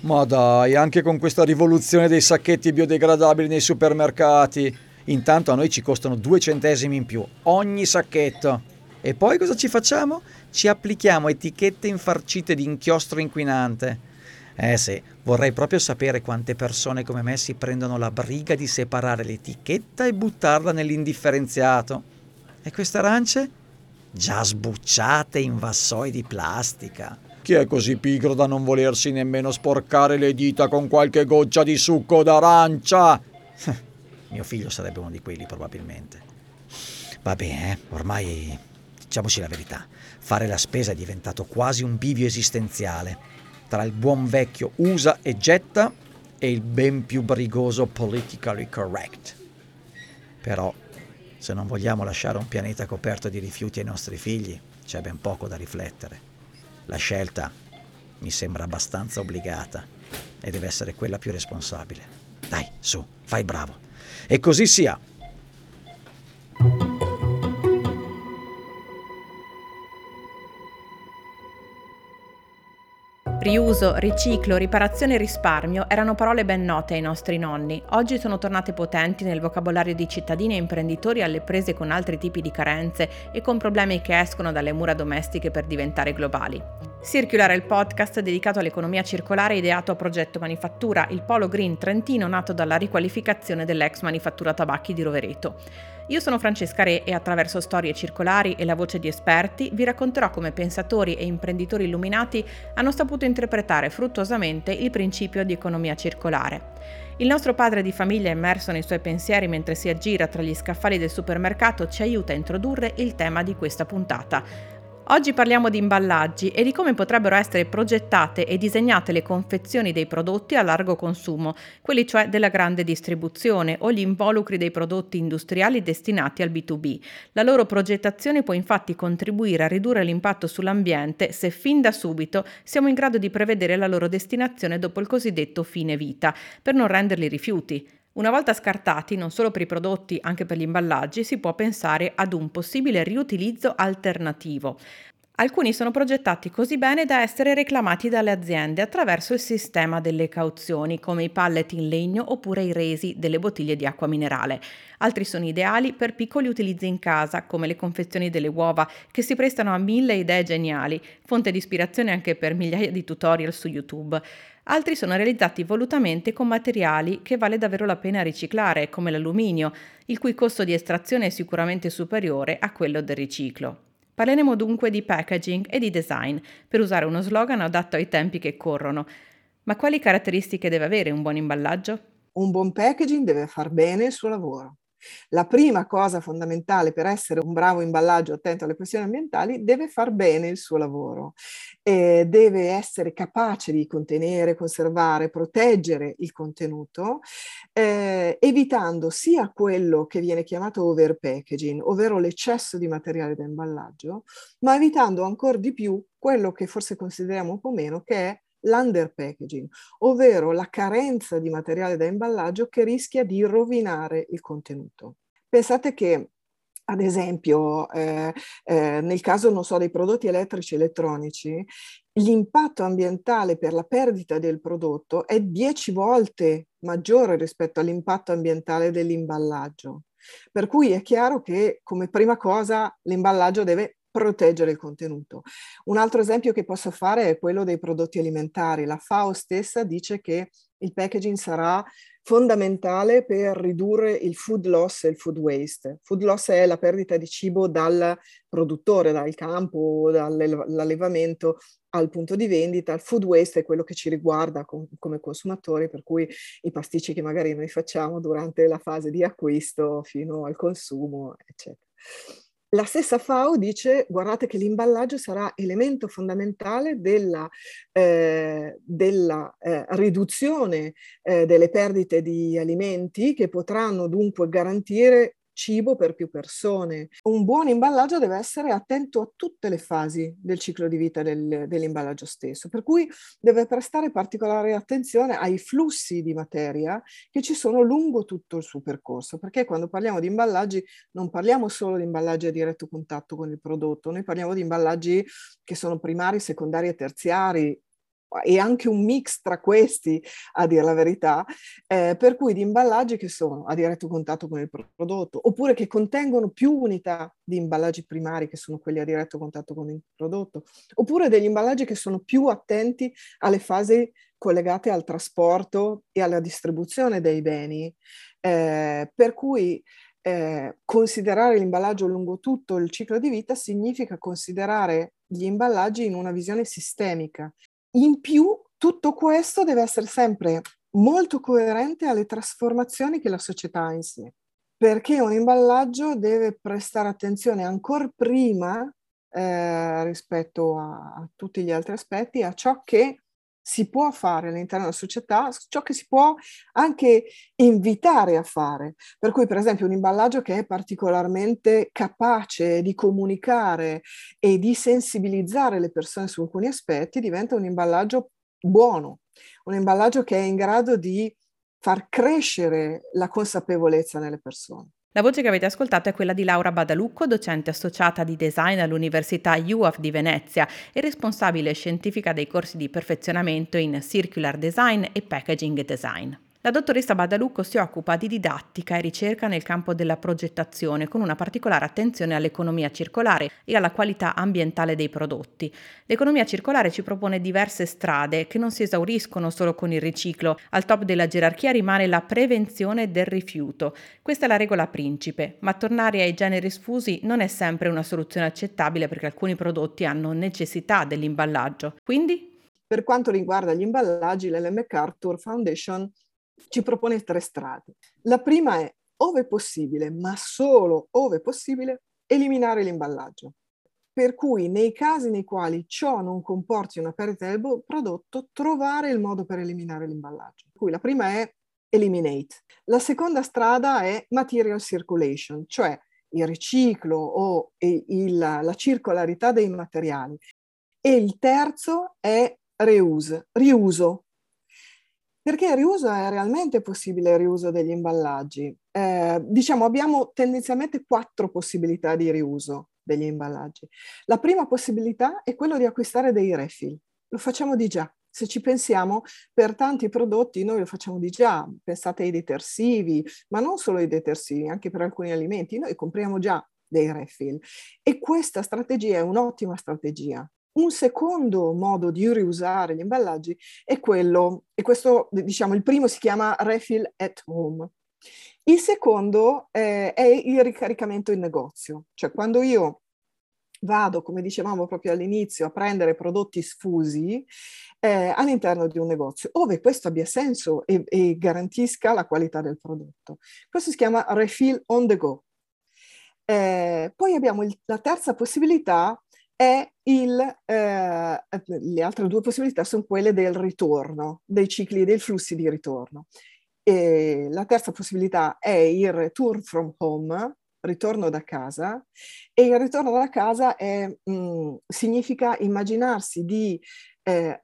Ma dai, anche con questa rivoluzione dei sacchetti biodegradabili nei supermercati. Intanto a noi ci costano due centesimi in più ogni sacchetto. E poi cosa ci facciamo? Ci applichiamo etichette infarcite di inchiostro inquinante. Eh sì, vorrei proprio sapere quante persone come me si prendono la briga di separare l'etichetta e buttarla nell'indifferenziato. E queste arance? Già sbucciate in vassoi di plastica. Chi è così pigro da non volersi nemmeno sporcare le dita con qualche goccia di succo d'arancia? Mio figlio sarebbe uno di quelli probabilmente. Va bene, eh? ormai diciamoci la verità, fare la spesa è diventato quasi un bivio esistenziale tra il buon vecchio usa e getta e il ben più brigoso politically correct. Però, se non vogliamo lasciare un pianeta coperto di rifiuti ai nostri figli, c'è ben poco da riflettere. La scelta mi sembra abbastanza obbligata e deve essere quella più responsabile. Dai, su, fai bravo. E così sia. Riuso, riciclo, riparazione e risparmio erano parole ben note ai nostri nonni. Oggi sono tornate potenti nel vocabolario di cittadini e imprenditori alle prese con altri tipi di carenze e con problemi che escono dalle mura domestiche per diventare globali. Circular è il podcast dedicato all'economia circolare ideato a Progetto Manifattura, il polo green trentino nato dalla riqualificazione dell'ex manifattura tabacchi di Rovereto. Io sono Francesca Re e attraverso storie circolari e la voce di esperti vi racconterò come pensatori e imprenditori illuminati hanno saputo interpretare fruttuosamente il principio di economia circolare. Il nostro padre di famiglia immerso nei suoi pensieri mentre si aggira tra gli scaffali del supermercato ci aiuta a introdurre il tema di questa puntata, Oggi parliamo di imballaggi e di come potrebbero essere progettate e disegnate le confezioni dei prodotti a largo consumo, quelli cioè della grande distribuzione o gli involucri dei prodotti industriali destinati al B2B. La loro progettazione può infatti contribuire a ridurre l'impatto sull'ambiente se fin da subito siamo in grado di prevedere la loro destinazione dopo il cosiddetto fine vita, per non renderli rifiuti. Una volta scartati, non solo per i prodotti, anche per gli imballaggi, si può pensare ad un possibile riutilizzo alternativo. Alcuni sono progettati così bene da essere reclamati dalle aziende attraverso il sistema delle cauzioni, come i pallet in legno oppure i resi delle bottiglie di acqua minerale. Altri sono ideali per piccoli utilizzi in casa, come le confezioni delle uova, che si prestano a mille idee geniali, fonte di ispirazione anche per migliaia di tutorial su YouTube. Altri sono realizzati volutamente con materiali che vale davvero la pena riciclare, come l'alluminio, il cui costo di estrazione è sicuramente superiore a quello del riciclo. Parleremo dunque di packaging e di design, per usare uno slogan adatto ai tempi che corrono. Ma quali caratteristiche deve avere un buon imballaggio? Un buon packaging deve far bene il suo lavoro. La prima cosa fondamentale per essere un bravo imballaggio attento alle questioni ambientali deve far bene il suo lavoro, eh, deve essere capace di contenere, conservare, proteggere il contenuto, eh, evitando sia quello che viene chiamato overpackaging, ovvero l'eccesso di materiale da imballaggio, ma evitando ancora di più quello che forse consideriamo un po' meno, che è l'underpackaging, ovvero la carenza di materiale da imballaggio che rischia di rovinare il contenuto. Pensate che ad esempio, eh, eh, nel caso, so, dei prodotti elettrici e elettronici, l'impatto ambientale per la perdita del prodotto è 10 volte maggiore rispetto all'impatto ambientale dell'imballaggio. Per cui è chiaro che come prima cosa l'imballaggio deve proteggere il contenuto. Un altro esempio che posso fare è quello dei prodotti alimentari. La FAO stessa dice che il packaging sarà fondamentale per ridurre il food loss e il food waste. Food loss è la perdita di cibo dal produttore, dal campo, dall'allevamento al punto di vendita. Il food waste è quello che ci riguarda com- come consumatori, per cui i pasticci che magari noi facciamo durante la fase di acquisto fino al consumo, eccetera. La stessa FAO dice, guardate che l'imballaggio sarà elemento fondamentale della, eh, della eh, riduzione eh, delle perdite di alimenti che potranno dunque garantire cibo per più persone. Un buon imballaggio deve essere attento a tutte le fasi del ciclo di vita del, dell'imballaggio stesso, per cui deve prestare particolare attenzione ai flussi di materia che ci sono lungo tutto il suo percorso, perché quando parliamo di imballaggi non parliamo solo di imballaggi a diretto contatto con il prodotto, noi parliamo di imballaggi che sono primari, secondari e terziari e anche un mix tra questi, a dire la verità, eh, per cui di imballaggi che sono a diretto contatto con il prodotto, oppure che contengono più unità di imballaggi primari, che sono quelli a diretto contatto con il prodotto, oppure degli imballaggi che sono più attenti alle fasi collegate al trasporto e alla distribuzione dei beni, eh, per cui eh, considerare l'imballaggio lungo tutto il ciclo di vita significa considerare gli imballaggi in una visione sistemica. In più, tutto questo deve essere sempre molto coerente alle trasformazioni che la società ha in sé, perché un imballaggio deve prestare attenzione ancora prima eh, rispetto a, a tutti gli altri aspetti a ciò che si può fare all'interno della società, ciò che si può anche invitare a fare. Per cui, per esempio, un imballaggio che è particolarmente capace di comunicare e di sensibilizzare le persone su alcuni aspetti diventa un imballaggio buono, un imballaggio che è in grado di far crescere la consapevolezza nelle persone. La voce che avete ascoltato è quella di Laura Badalucco, docente associata di design all'Università UAF di Venezia e responsabile scientifica dei corsi di perfezionamento in circular design e packaging design. La dottoressa Badalucco si occupa di didattica e ricerca nel campo della progettazione, con una particolare attenzione all'economia circolare e alla qualità ambientale dei prodotti. L'economia circolare ci propone diverse strade che non si esauriscono solo con il riciclo. Al top della gerarchia rimane la prevenzione del rifiuto. Questa è la regola principe, ma tornare ai generi sfusi non è sempre una soluzione accettabile perché alcuni prodotti hanno necessità dell'imballaggio. Quindi? Per quanto riguarda gli imballaggi, l'Ellen MacArthur Foundation ci propone tre strade. La prima è, ove possibile, ma solo ove possibile, eliminare l'imballaggio. Per cui nei casi nei quali ciò non comporti una perdita del prodotto, trovare il modo per eliminare l'imballaggio. Per cui la prima è eliminate. La seconda strada è material circulation, cioè il riciclo o il, la circolarità dei materiali. E il terzo è reuse, riuso, perché il riuso è realmente possibile il riuso degli imballaggi. Eh, diciamo, abbiamo tendenzialmente quattro possibilità di riuso degli imballaggi. La prima possibilità è quella di acquistare dei refill. Lo facciamo di già. Se ci pensiamo, per tanti prodotti noi lo facciamo di già. Pensate ai detersivi, ma non solo ai detersivi, anche per alcuni alimenti. Noi compriamo già dei refill. E questa strategia è un'ottima strategia un secondo modo di riusare gli imballaggi è quello, e questo diciamo il primo si chiama refill at home. Il secondo eh, è il ricaricamento in negozio, cioè quando io vado, come dicevamo proprio all'inizio, a prendere prodotti sfusi eh, all'interno di un negozio, ove questo abbia senso e, e, garantisca la qualità del prodotto. Questo si chiama refill on the go. Eh, poi abbiamo il, la terza possibilità è il, eh, le altre due possibilità sono quelle del ritorno, dei cicli, dei flussi di ritorno. E la terza possibilità è il return from home, ritorno da casa, e il ritorno da casa è, mh, mm, significa immaginarsi di eh,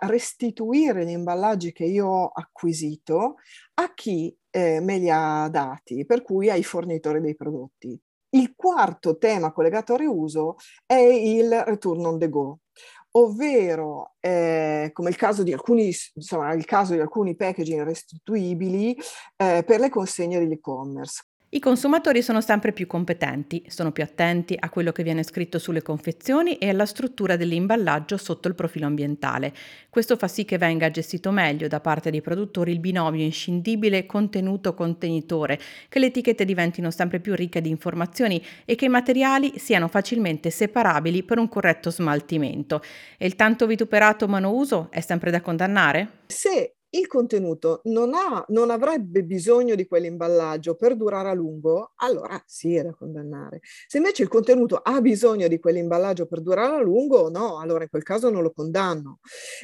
restituire gli imballaggi che io ho acquisito a chi eh, me li ha dati, per cui ai fornitori dei prodotti. Il quarto tema collegato al riuso è il return on the go, ovvero eh, come il caso, di alcuni, insomma, il caso di alcuni packaging restituibili eh, per le consegne dell'e-commerce. I consumatori sono sempre più competenti, sono più attenti a quello che viene scritto sulle confezioni e alla struttura dell'imballaggio sotto il profilo ambientale. Questo fa sì che venga gestito meglio da parte dei produttori il binomio inscindibile contenuto-contenitore, che le etichette diventino sempre più ricche di informazioni e che i materiali siano facilmente separabili per un corretto smaltimento. E il tanto vituperato monouso è sempre da condannare? Se il contenuto non, ha, non avrebbe bisogno di quell'imballaggio per durare a lungo, allora sì è da condannare. Se invece il contenuto ha bisogno di quell'imballaggio per durare a lungo, no, allora in quel caso non lo condanno.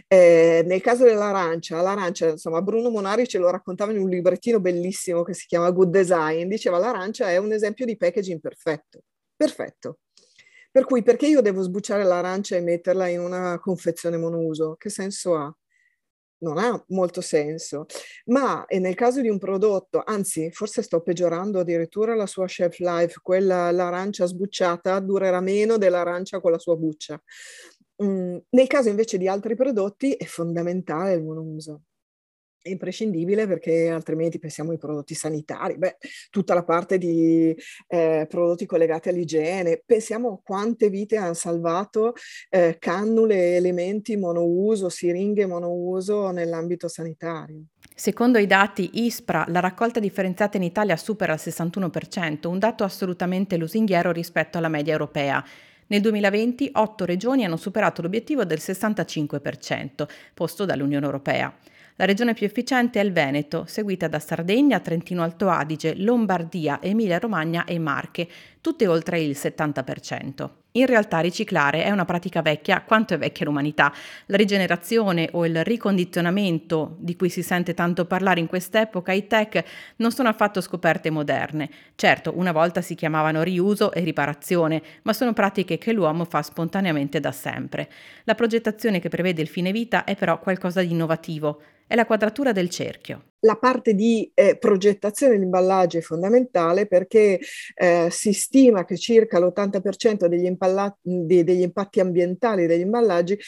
Eh, nel caso dell'arancia, l'arancia, insomma, Bruno Monari ce lo raccontava in un librettino bellissimo che si chiama Good Design, diceva l'arancia è un esempio di packaging perfetto. Perfetto. Per cui perché io devo sbucciare l'arancia e metterla in una confezione monouso? Che senso ha? Non ha molto senso, ma nel caso di un prodotto, anzi forse sto peggiorando addirittura la sua shelf life, quella l'arancia sbucciata durerà meno dell'arancia con la sua buccia. Mm, nel caso invece di altri prodotti è fondamentale il monouso è imprescindibile perché altrimenti pensiamo ai prodotti sanitari, beh, tutta la parte di eh, prodotti collegati all'igiene, pensiamo a quante vite hanno salvato eh, cannule, elementi monouso, siringhe monouso nell'ambito sanitario. Secondo i dati ISPRA, la raccolta differenziata in Italia supera il 61%, un dato assolutamente lusinghiero rispetto alla media europea. Nel 2020 otto regioni hanno superato l'obiettivo del 65%, posto dall'Unione Europea. La regione più efficiente è il Veneto, seguita da Sardegna, Trentino Alto Adige, Lombardia, Emilia Romagna e Marche, tutte oltre il 70%. In realtà riciclare è una pratica vecchia quanto è vecchia l'umanità. La rigenerazione o il ricondizionamento, di cui si sente tanto parlare in quest'epoca, i tech non sono affatto scoperte moderne. Certo, una volta si chiamavano riuso e riparazione, ma sono pratiche che l'uomo fa spontaneamente da sempre. La progettazione che prevede il fine vita è però qualcosa di innovativo è la quadratura del cerchio. La parte di eh, progettazione dell'imballaggio è fondamentale perché eh, si stima che circa l'80% degli, impalla- de- degli impatti ambientali degli imballaggi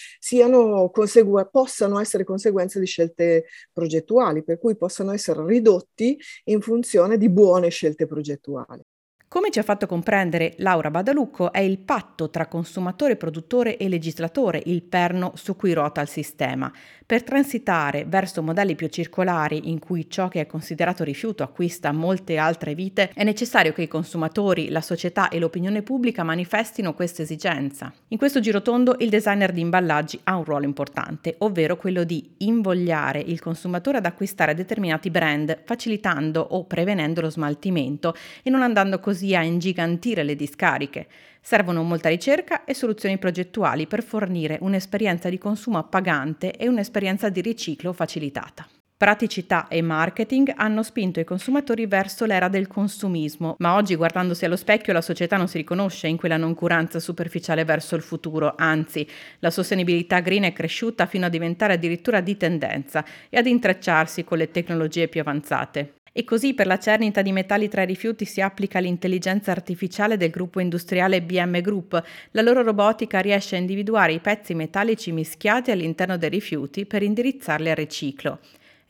consegu- possano essere conseguenze di scelte progettuali, per cui possano essere ridotti in funzione di buone scelte progettuali. Come ci ha fatto comprendere Laura Badalucco, è il patto tra consumatore, produttore e legislatore il perno su cui ruota il sistema. Per transitare verso modelli più circolari in cui ciò che è considerato rifiuto acquista molte altre vite, è necessario che i consumatori, la società e l'opinione pubblica manifestino questa esigenza. In questo girotondo il designer di imballaggi ha un ruolo importante, ovvero quello di invogliare il consumatore ad acquistare determinati brand, facilitando o prevenendo lo smaltimento e non andando così a ingigantire le discariche. Servono molta ricerca e soluzioni progettuali per fornire un'esperienza di consumo appagante e un'esperienza di riciclo facilitata. Praticità e marketing hanno spinto i consumatori verso l'era del consumismo, ma oggi guardandosi allo specchio la società non si riconosce in quella noncuranza superficiale verso il futuro, anzi la sostenibilità green è cresciuta fino a diventare addirittura di tendenza e ad intrecciarsi con le tecnologie più avanzate. E così per la cernita di metalli tra i rifiuti si applica l'intelligenza artificiale del gruppo industriale BM Group. La loro robotica riesce a individuare i pezzi metallici mischiati all'interno dei rifiuti per indirizzarli al riciclo.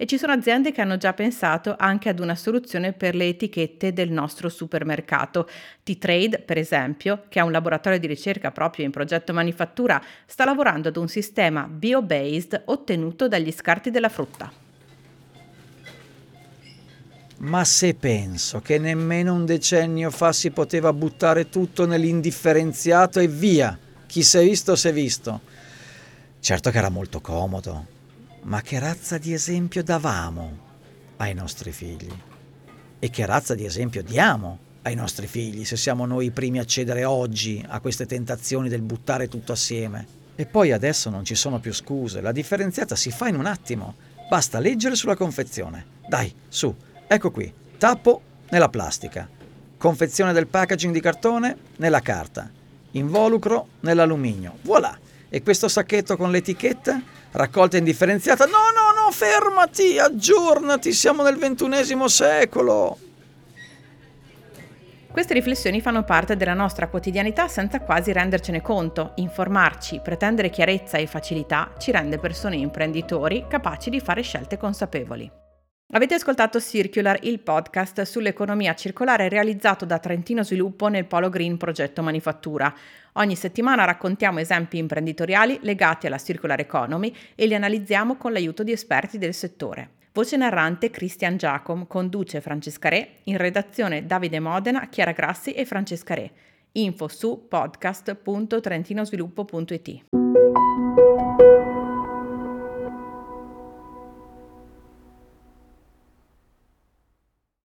E ci sono aziende che hanno già pensato anche ad una soluzione per le etichette del nostro supermercato. T-Trade, per esempio, che ha un laboratorio di ricerca proprio in progetto manifattura, sta lavorando ad un sistema bio-based ottenuto dagli scarti della frutta. Ma se penso che nemmeno un decennio fa si poteva buttare tutto nell'indifferenziato e via, chi si è visto si è visto. Certo che era molto comodo, ma che razza di esempio davamo ai nostri figli? E che razza di esempio diamo ai nostri figli se siamo noi i primi a cedere oggi a queste tentazioni del buttare tutto assieme? E poi adesso non ci sono più scuse, la differenziata si fa in un attimo, basta leggere sulla confezione. Dai, su, Ecco qui, tappo nella plastica, confezione del packaging di cartone nella carta, involucro nell'alluminio. Voilà! E questo sacchetto con l'etichetta, raccolta indifferenziata. No, no, no, fermati, aggiornati, siamo nel ventunesimo secolo. Queste riflessioni fanno parte della nostra quotidianità senza quasi rendercene conto. Informarci, pretendere chiarezza e facilità ci rende persone imprenditori capaci di fare scelte consapevoli. Avete ascoltato Circular, il podcast sull'economia circolare realizzato da Trentino Sviluppo nel Polo Green Progetto Manifattura. Ogni settimana raccontiamo esempi imprenditoriali legati alla circular economy e li analizziamo con l'aiuto di esperti del settore. Voce narrante Christian Giacom, conduce Francesca Re, in redazione Davide Modena, Chiara Grassi e Francesca Re. Info su podcast.trentinosviluppo.it.